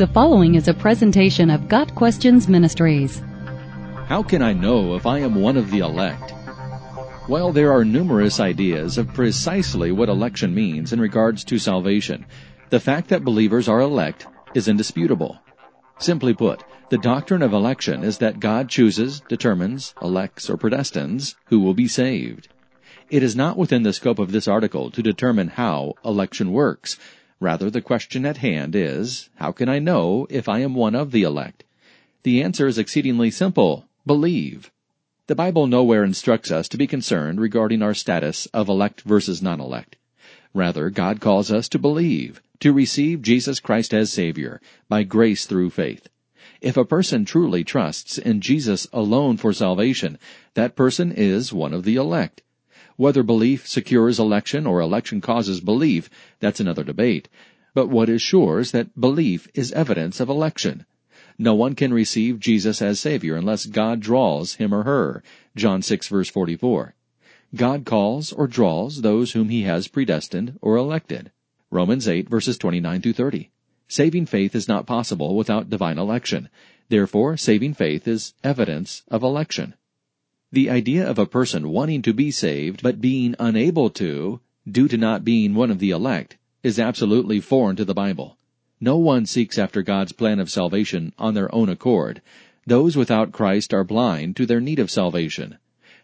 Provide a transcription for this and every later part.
The following is a presentation of Got Questions Ministries. How can I know if I am one of the elect? Well, there are numerous ideas of precisely what election means in regards to salvation. The fact that believers are elect is indisputable. Simply put, the doctrine of election is that God chooses, determines, elects, or predestines who will be saved. It is not within the scope of this article to determine how election works, Rather, the question at hand is, how can I know if I am one of the elect? The answer is exceedingly simple. Believe. The Bible nowhere instructs us to be concerned regarding our status of elect versus non-elect. Rather, God calls us to believe, to receive Jesus Christ as Savior, by grace through faith. If a person truly trusts in Jesus alone for salvation, that person is one of the elect. Whether belief secures election or election causes belief, that's another debate. But what is sure is that belief is evidence of election. No one can receive Jesus as Savior unless God draws him or her. John 6 verse 44. God calls or draws those whom he has predestined or elected. Romans 8 verses 29 through 30. Saving faith is not possible without divine election. Therefore, saving faith is evidence of election. The idea of a person wanting to be saved but being unable to, due to not being one of the elect, is absolutely foreign to the Bible. No one seeks after God's plan of salvation on their own accord. Those without Christ are blind to their need of salvation.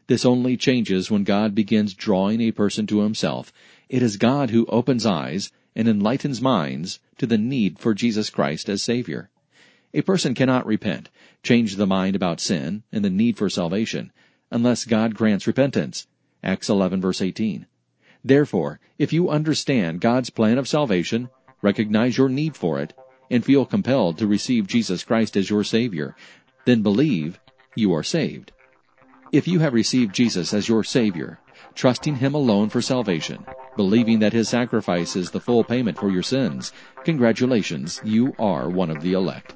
This only changes when God begins drawing a person to himself. It is God who opens eyes and enlightens minds to the need for Jesus Christ as Savior. A person cannot repent, change the mind about sin and the need for salvation, unless God grants repentance. Acts 11 verse 18. Therefore, if you understand God's plan of salvation, recognize your need for it, and feel compelled to receive Jesus Christ as your Savior, then believe you are saved. If you have received Jesus as your Savior, trusting Him alone for salvation, believing that His sacrifice is the full payment for your sins, congratulations, you are one of the elect.